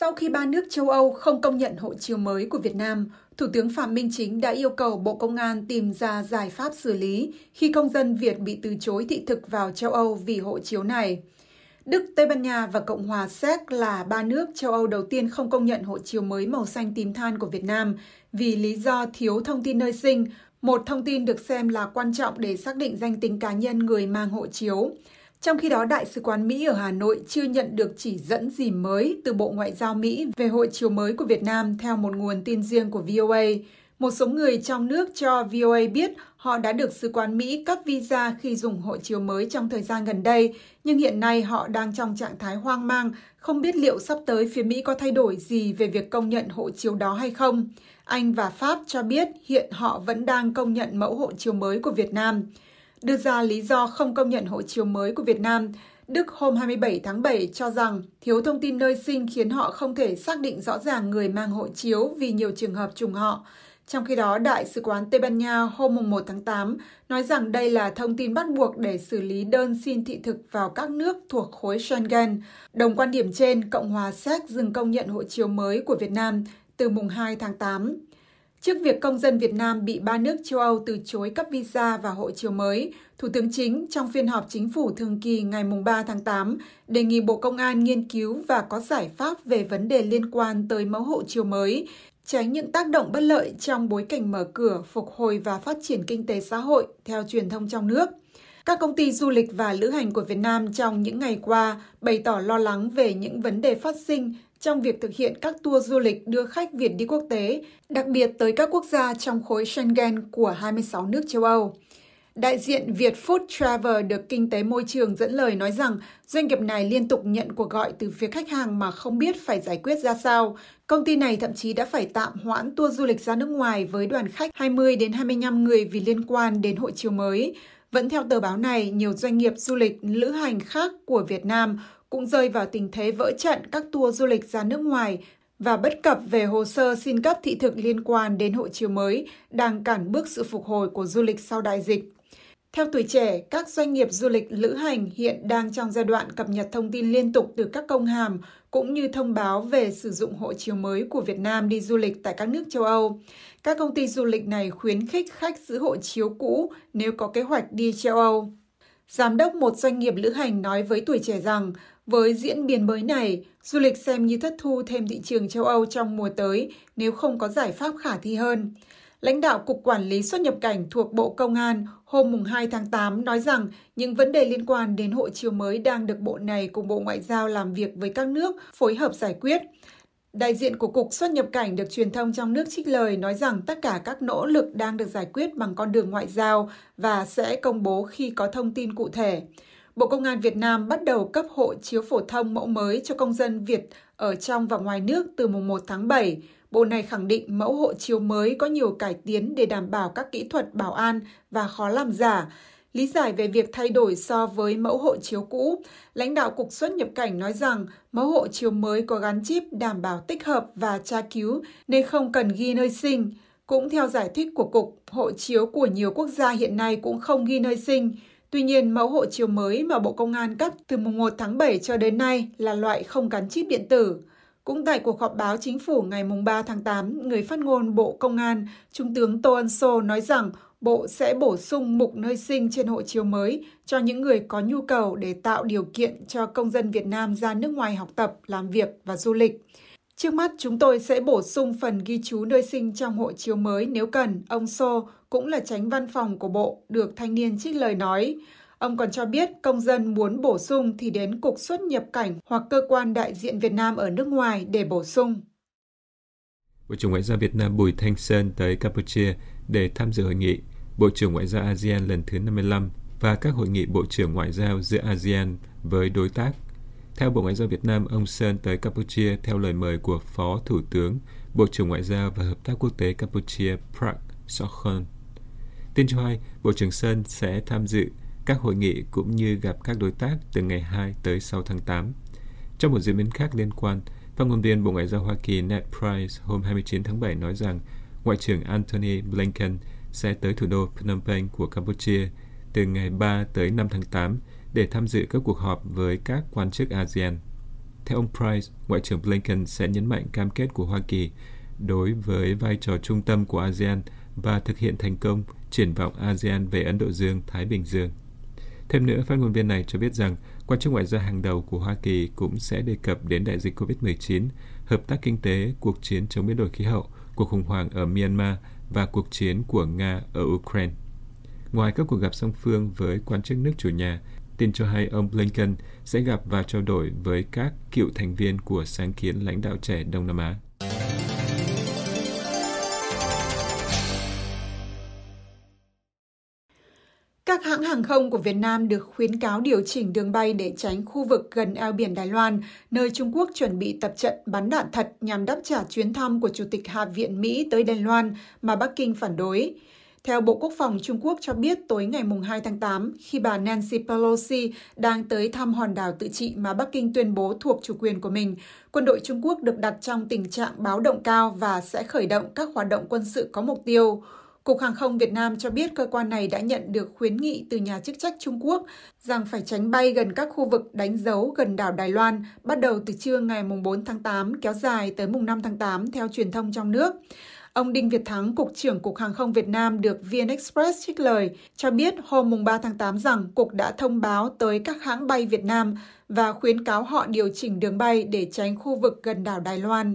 Sau khi ba nước châu Âu không công nhận hộ chiếu mới của Việt Nam, Thủ tướng Phạm Minh Chính đã yêu cầu Bộ Công an tìm ra giải pháp xử lý khi công dân Việt bị từ chối thị thực vào châu Âu vì hộ chiếu này. Đức, Tây Ban Nha và Cộng hòa Séc là ba nước châu Âu đầu tiên không công nhận hộ chiếu mới màu xanh tím than của Việt Nam vì lý do thiếu thông tin nơi sinh, một thông tin được xem là quan trọng để xác định danh tính cá nhân người mang hộ chiếu. Trong khi đó, Đại sứ quán Mỹ ở Hà Nội chưa nhận được chỉ dẫn gì mới từ Bộ Ngoại giao Mỹ về hộ chiếu mới của Việt Nam theo một nguồn tin riêng của VOA. Một số người trong nước cho VOA biết họ đã được sứ quán Mỹ cấp visa khi dùng hộ chiếu mới trong thời gian gần đây, nhưng hiện nay họ đang trong trạng thái hoang mang, không biết liệu sắp tới phía Mỹ có thay đổi gì về việc công nhận hộ chiếu đó hay không. Anh và Pháp cho biết hiện họ vẫn đang công nhận mẫu hộ chiếu mới của Việt Nam đưa ra lý do không công nhận hộ chiếu mới của Việt Nam. Đức hôm 27 tháng 7 cho rằng thiếu thông tin nơi sinh khiến họ không thể xác định rõ ràng người mang hộ chiếu vì nhiều trường hợp trùng họ. Trong khi đó, Đại sứ quán Tây Ban Nha hôm 1 tháng 8 nói rằng đây là thông tin bắt buộc để xử lý đơn xin thị thực vào các nước thuộc khối Schengen. Đồng quan điểm trên, Cộng hòa Séc dừng công nhận hộ chiếu mới của Việt Nam từ mùng 2 tháng 8. Trước việc công dân Việt Nam bị ba nước châu Âu từ chối cấp visa và hộ chiếu mới, Thủ tướng Chính trong phiên họp chính phủ thường kỳ ngày 3 tháng 8 đề nghị Bộ Công an nghiên cứu và có giải pháp về vấn đề liên quan tới mẫu hộ chiếu mới, tránh những tác động bất lợi trong bối cảnh mở cửa, phục hồi và phát triển kinh tế xã hội theo truyền thông trong nước. Các công ty du lịch và lữ hành của Việt Nam trong những ngày qua bày tỏ lo lắng về những vấn đề phát sinh trong việc thực hiện các tour du lịch đưa khách Việt đi quốc tế, đặc biệt tới các quốc gia trong khối Schengen của 26 nước châu Âu. Đại diện Việt Food Travel được Kinh tế Môi trường dẫn lời nói rằng doanh nghiệp này liên tục nhận cuộc gọi từ phía khách hàng mà không biết phải giải quyết ra sao. Công ty này thậm chí đã phải tạm hoãn tour du lịch ra nước ngoài với đoàn khách 20 đến 25 người vì liên quan đến hộ chiếu mới. Vẫn theo tờ báo này, nhiều doanh nghiệp du lịch lữ hành khác của Việt Nam cũng rơi vào tình thế vỡ trận các tour du lịch ra nước ngoài và bất cập về hồ sơ xin cấp thị thực liên quan đến hộ chiếu mới đang cản bước sự phục hồi của du lịch sau đại dịch. Theo tuổi trẻ, các doanh nghiệp du lịch lữ hành hiện đang trong giai đoạn cập nhật thông tin liên tục từ các công hàm cũng như thông báo về sử dụng hộ chiếu mới của Việt Nam đi du lịch tại các nước châu Âu. Các công ty du lịch này khuyến khích khách giữ hộ chiếu cũ nếu có kế hoạch đi châu Âu. Giám đốc một doanh nghiệp lữ hành nói với tuổi trẻ rằng với diễn biến mới này, du lịch xem như thất thu thêm thị trường châu Âu trong mùa tới nếu không có giải pháp khả thi hơn. Lãnh đạo Cục Quản lý xuất nhập cảnh thuộc Bộ Công an hôm 2 tháng 8 nói rằng những vấn đề liên quan đến hộ chiếu mới đang được Bộ này cùng Bộ Ngoại giao làm việc với các nước phối hợp giải quyết. Đại diện của Cục xuất nhập cảnh được truyền thông trong nước trích lời nói rằng tất cả các nỗ lực đang được giải quyết bằng con đường ngoại giao và sẽ công bố khi có thông tin cụ thể. Bộ Công an Việt Nam bắt đầu cấp hộ chiếu phổ thông mẫu mới cho công dân Việt ở trong và ngoài nước từ mùng 1 tháng 7. Bộ này khẳng định mẫu hộ chiếu mới có nhiều cải tiến để đảm bảo các kỹ thuật bảo an và khó làm giả. Lý giải về việc thay đổi so với mẫu hộ chiếu cũ, lãnh đạo Cục xuất nhập cảnh nói rằng mẫu hộ chiếu mới có gắn chip đảm bảo tích hợp và tra cứu nên không cần ghi nơi sinh. Cũng theo giải thích của Cục, hộ chiếu của nhiều quốc gia hiện nay cũng không ghi nơi sinh. Tuy nhiên, mẫu hộ chiếu mới mà Bộ Công an cấp từ mùng 1 tháng 7 cho đến nay là loại không gắn chip điện tử. Cũng tại cuộc họp báo chính phủ ngày mùng 3 tháng 8, người phát ngôn Bộ Công an, Trung tướng Tô Ân Sô nói rằng Bộ sẽ bổ sung mục nơi sinh trên hộ chiếu mới cho những người có nhu cầu để tạo điều kiện cho công dân Việt Nam ra nước ngoài học tập, làm việc và du lịch. Trước mắt chúng tôi sẽ bổ sung phần ghi chú nơi sinh trong hộ chiếu mới nếu cần, ông Sô cũng là tránh văn phòng của Bộ, được thanh niên trích lời nói. Ông còn cho biết công dân muốn bổ sung thì đến Cục xuất nhập cảnh hoặc cơ quan đại diện Việt Nam ở nước ngoài để bổ sung. Bộ trưởng Ngoại giao Việt Nam Bùi Thanh Sơn tới Campuchia để tham dự hội nghị Bộ trưởng Ngoại giao ASEAN lần thứ 55 và các hội nghị Bộ trưởng Ngoại giao giữa ASEAN với đối tác. Theo Bộ Ngoại giao Việt Nam, ông Sơn tới Campuchia theo lời mời của Phó Thủ tướng, Bộ trưởng Ngoại giao và Hợp tác Quốc tế Campuchia Prak Sokhon. Tin cho hay, Bộ trưởng Sơn sẽ tham dự các hội nghị cũng như gặp các đối tác từ ngày 2 tới 6 tháng 8. Trong một diễn biến khác liên quan, phát ngôn viên Bộ Ngoại giao Hoa Kỳ Ned Price hôm 29 tháng 7 nói rằng Ngoại trưởng Antony Blinken sẽ tới thủ đô Phnom Penh của Campuchia từ ngày 3 tới 5 tháng 8 để tham dự các cuộc họp với các quan chức ASEAN. Theo ông Price, Ngoại trưởng Blinken sẽ nhấn mạnh cam kết của Hoa Kỳ đối với vai trò trung tâm của ASEAN và thực hiện thành công triển vọng ASEAN về Ấn Độ Dương-Thái Bình Dương. Thêm nữa, phát ngôn viên này cho biết rằng quan chức ngoại giao hàng đầu của Hoa Kỳ cũng sẽ đề cập đến đại dịch COVID-19, hợp tác kinh tế, cuộc chiến chống biến đổi khí hậu, cuộc khủng hoảng ở Myanmar và cuộc chiến của Nga ở Ukraine. Ngoài các cuộc gặp song phương với quan chức nước chủ nhà, tin cho hay ông Blinken sẽ gặp và trao đổi với các cựu thành viên của sáng kiến lãnh đạo trẻ Đông Nam Á. Các hãng hàng không của Việt Nam được khuyến cáo điều chỉnh đường bay để tránh khu vực gần eo biển Đài Loan, nơi Trung Quốc chuẩn bị tập trận bắn đạn thật nhằm đáp trả chuyến thăm của Chủ tịch Hạ viện Mỹ tới Đài Loan mà Bắc Kinh phản đối. Theo Bộ Quốc phòng Trung Quốc cho biết tối ngày 2 tháng 8, khi bà Nancy Pelosi đang tới thăm hòn đảo tự trị mà Bắc Kinh tuyên bố thuộc chủ quyền của mình, quân đội Trung Quốc được đặt trong tình trạng báo động cao và sẽ khởi động các hoạt động quân sự có mục tiêu. Cục Hàng không Việt Nam cho biết cơ quan này đã nhận được khuyến nghị từ nhà chức trách Trung Quốc rằng phải tránh bay gần các khu vực đánh dấu gần đảo Đài Loan bắt đầu từ trưa ngày 4 tháng 8 kéo dài tới mùng 5 tháng 8 theo truyền thông trong nước. Ông Đinh Việt Thắng, Cục trưởng Cục Hàng không Việt Nam được VN Express trích lời, cho biết hôm 3 tháng 8 rằng Cục đã thông báo tới các hãng bay Việt Nam và khuyến cáo họ điều chỉnh đường bay để tránh khu vực gần đảo Đài Loan.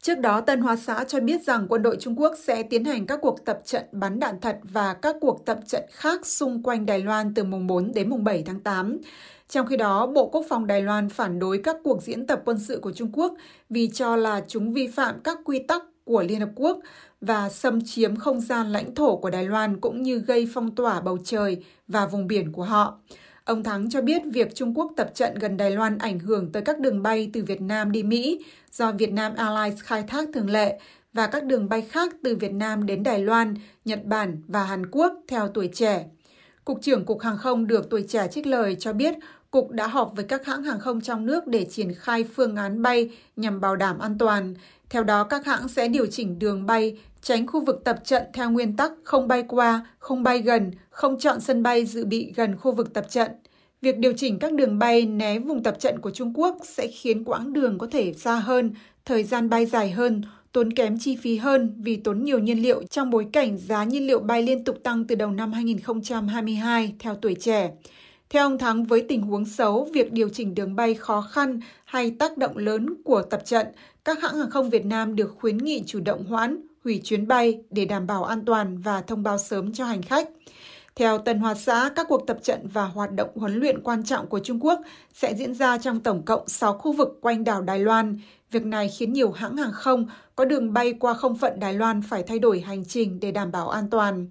Trước đó, Tân Hoa Xã cho biết rằng quân đội Trung Quốc sẽ tiến hành các cuộc tập trận bắn đạn thật và các cuộc tập trận khác xung quanh Đài Loan từ mùng 4 đến mùng 7 tháng 8. Trong khi đó, Bộ Quốc phòng Đài Loan phản đối các cuộc diễn tập quân sự của Trung Quốc vì cho là chúng vi phạm các quy tắc của Liên Hợp Quốc và xâm chiếm không gian lãnh thổ của Đài Loan cũng như gây phong tỏa bầu trời và vùng biển của họ. Ông Thắng cho biết việc Trung Quốc tập trận gần Đài Loan ảnh hưởng tới các đường bay từ Việt Nam đi Mỹ do Việt Nam Airlines khai thác thường lệ và các đường bay khác từ Việt Nam đến Đài Loan, Nhật Bản và Hàn Quốc theo tuổi trẻ. Cục trưởng Cục Hàng không được tuổi trẻ trích lời cho biết Cục đã họp với các hãng hàng không trong nước để triển khai phương án bay nhằm bảo đảm an toàn. Theo đó, các hãng sẽ điều chỉnh đường bay, tránh khu vực tập trận theo nguyên tắc không bay qua, không bay gần, không chọn sân bay dự bị gần khu vực tập trận. Việc điều chỉnh các đường bay né vùng tập trận của Trung Quốc sẽ khiến quãng đường có thể xa hơn, thời gian bay dài hơn, tốn kém chi phí hơn vì tốn nhiều nhiên liệu trong bối cảnh giá nhiên liệu bay liên tục tăng từ đầu năm 2022 theo tuổi trẻ. Theo ông Thắng, với tình huống xấu, việc điều chỉnh đường bay khó khăn hay tác động lớn của tập trận, các hãng hàng không Việt Nam được khuyến nghị chủ động hoãn, hủy chuyến bay để đảm bảo an toàn và thông báo sớm cho hành khách. Theo Tân Hoa Xã, các cuộc tập trận và hoạt động huấn luyện quan trọng của Trung Quốc sẽ diễn ra trong tổng cộng 6 khu vực quanh đảo Đài Loan. Việc này khiến nhiều hãng hàng không có đường bay qua không phận Đài Loan phải thay đổi hành trình để đảm bảo an toàn.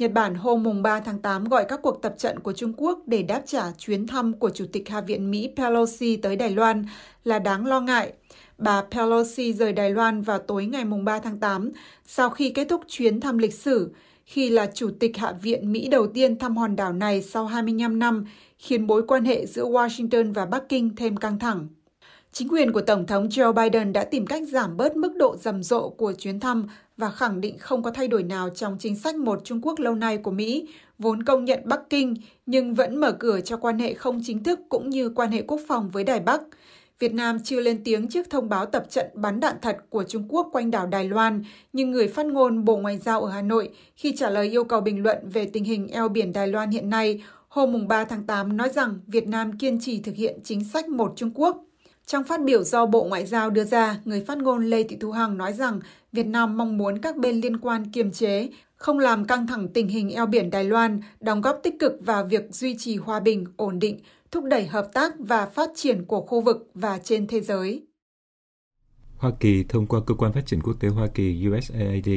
Nhật Bản hôm 3 tháng 8 gọi các cuộc tập trận của Trung Quốc để đáp trả chuyến thăm của Chủ tịch Hạ viện Mỹ Pelosi tới Đài Loan là đáng lo ngại. Bà Pelosi rời Đài Loan vào tối ngày 3 tháng 8 sau khi kết thúc chuyến thăm lịch sử, khi là Chủ tịch Hạ viện Mỹ đầu tiên thăm hòn đảo này sau 25 năm, khiến mối quan hệ giữa Washington và Bắc Kinh thêm căng thẳng. Chính quyền của Tổng thống Joe Biden đã tìm cách giảm bớt mức độ rầm rộ của chuyến thăm và khẳng định không có thay đổi nào trong chính sách một Trung Quốc lâu nay của Mỹ, vốn công nhận Bắc Kinh nhưng vẫn mở cửa cho quan hệ không chính thức cũng như quan hệ quốc phòng với Đài Bắc. Việt Nam chưa lên tiếng trước thông báo tập trận bắn đạn thật của Trung Quốc quanh đảo Đài Loan, nhưng người phát ngôn Bộ Ngoại giao ở Hà Nội khi trả lời yêu cầu bình luận về tình hình eo biển Đài Loan hiện nay hôm 3 tháng 8 nói rằng Việt Nam kiên trì thực hiện chính sách một Trung Quốc trong phát biểu do Bộ Ngoại giao đưa ra, người phát ngôn Lê Thị Thu Hằng nói rằng Việt Nam mong muốn các bên liên quan kiềm chế, không làm căng thẳng tình hình eo biển Đài Loan, đóng góp tích cực vào việc duy trì hòa bình, ổn định, thúc đẩy hợp tác và phát triển của khu vực và trên thế giới. Hoa Kỳ thông qua Cơ quan Phát triển Quốc tế Hoa Kỳ USAID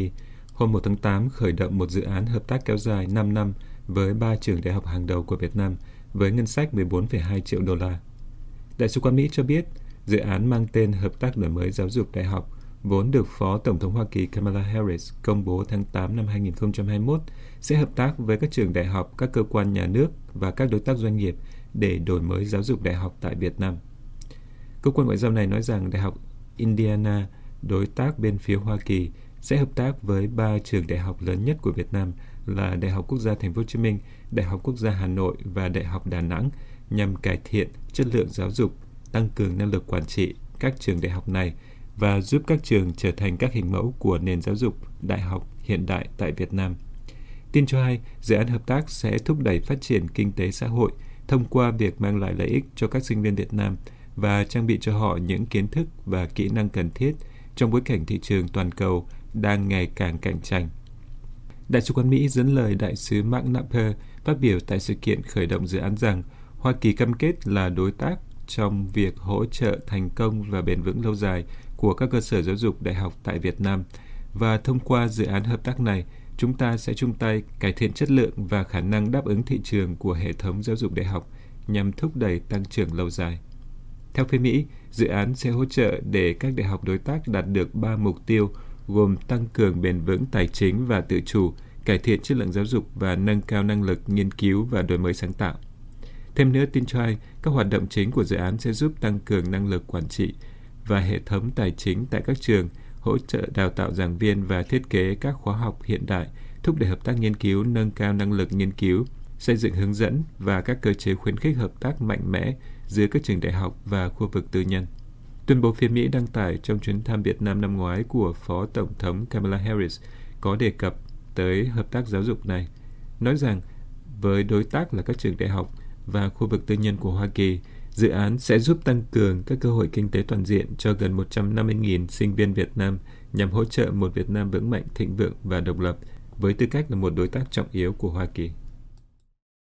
hôm 1 tháng 8 khởi động một dự án hợp tác kéo dài 5 năm với ba trường đại học hàng đầu của Việt Nam với ngân sách 14,2 triệu đô la. Đại sứ quán Mỹ cho biết Dự án mang tên Hợp tác đổi mới giáo dục đại học vốn được Phó Tổng thống Hoa Kỳ Kamala Harris công bố tháng 8 năm 2021 sẽ hợp tác với các trường đại học, các cơ quan nhà nước và các đối tác doanh nghiệp để đổi mới giáo dục đại học tại Việt Nam. Cơ quan ngoại giao này nói rằng Đại học Indiana, đối tác bên phía Hoa Kỳ, sẽ hợp tác với ba trường đại học lớn nhất của Việt Nam là Đại học Quốc gia Thành phố Hồ Chí Minh, Đại học Quốc gia Hà Nội và Đại học Đà Nẵng nhằm cải thiện chất lượng giáo dục tăng cường năng lực quản trị các trường đại học này và giúp các trường trở thành các hình mẫu của nền giáo dục đại học hiện đại tại Việt Nam. Tin cho hay, dự án hợp tác sẽ thúc đẩy phát triển kinh tế xã hội thông qua việc mang lại lợi ích cho các sinh viên Việt Nam và trang bị cho họ những kiến thức và kỹ năng cần thiết trong bối cảnh thị trường toàn cầu đang ngày càng cạnh tranh. Đại sứ quán Mỹ dẫn lời đại sứ Mark Napper phát biểu tại sự kiện khởi động dự án rằng Hoa Kỳ cam kết là đối tác trong việc hỗ trợ thành công và bền vững lâu dài của các cơ sở giáo dục đại học tại Việt Nam và thông qua dự án hợp tác này, chúng ta sẽ chung tay cải thiện chất lượng và khả năng đáp ứng thị trường của hệ thống giáo dục đại học nhằm thúc đẩy tăng trưởng lâu dài. Theo phía Mỹ, dự án sẽ hỗ trợ để các đại học đối tác đạt được ba mục tiêu gồm tăng cường bền vững tài chính và tự chủ, cải thiện chất lượng giáo dục và nâng cao năng lực nghiên cứu và đổi mới sáng tạo. Thêm nữa, tin cho hay, các hoạt động chính của dự án sẽ giúp tăng cường năng lực quản trị và hệ thống tài chính tại các trường, hỗ trợ đào tạo giảng viên và thiết kế các khóa học hiện đại, thúc đẩy hợp tác nghiên cứu, nâng cao năng lực nghiên cứu, xây dựng hướng dẫn và các cơ chế khuyến khích hợp tác mạnh mẽ giữa các trường đại học và khu vực tư nhân. Tuyên bố phía Mỹ đăng tải trong chuyến thăm Việt Nam năm ngoái của Phó Tổng thống Kamala Harris có đề cập tới hợp tác giáo dục này, nói rằng với đối tác là các trường đại học và khu vực tư nhân của Hoa Kỳ, dự án sẽ giúp tăng cường các cơ hội kinh tế toàn diện cho gần 150.000 sinh viên Việt Nam nhằm hỗ trợ một Việt Nam vững mạnh, thịnh vượng và độc lập với tư cách là một đối tác trọng yếu của Hoa Kỳ.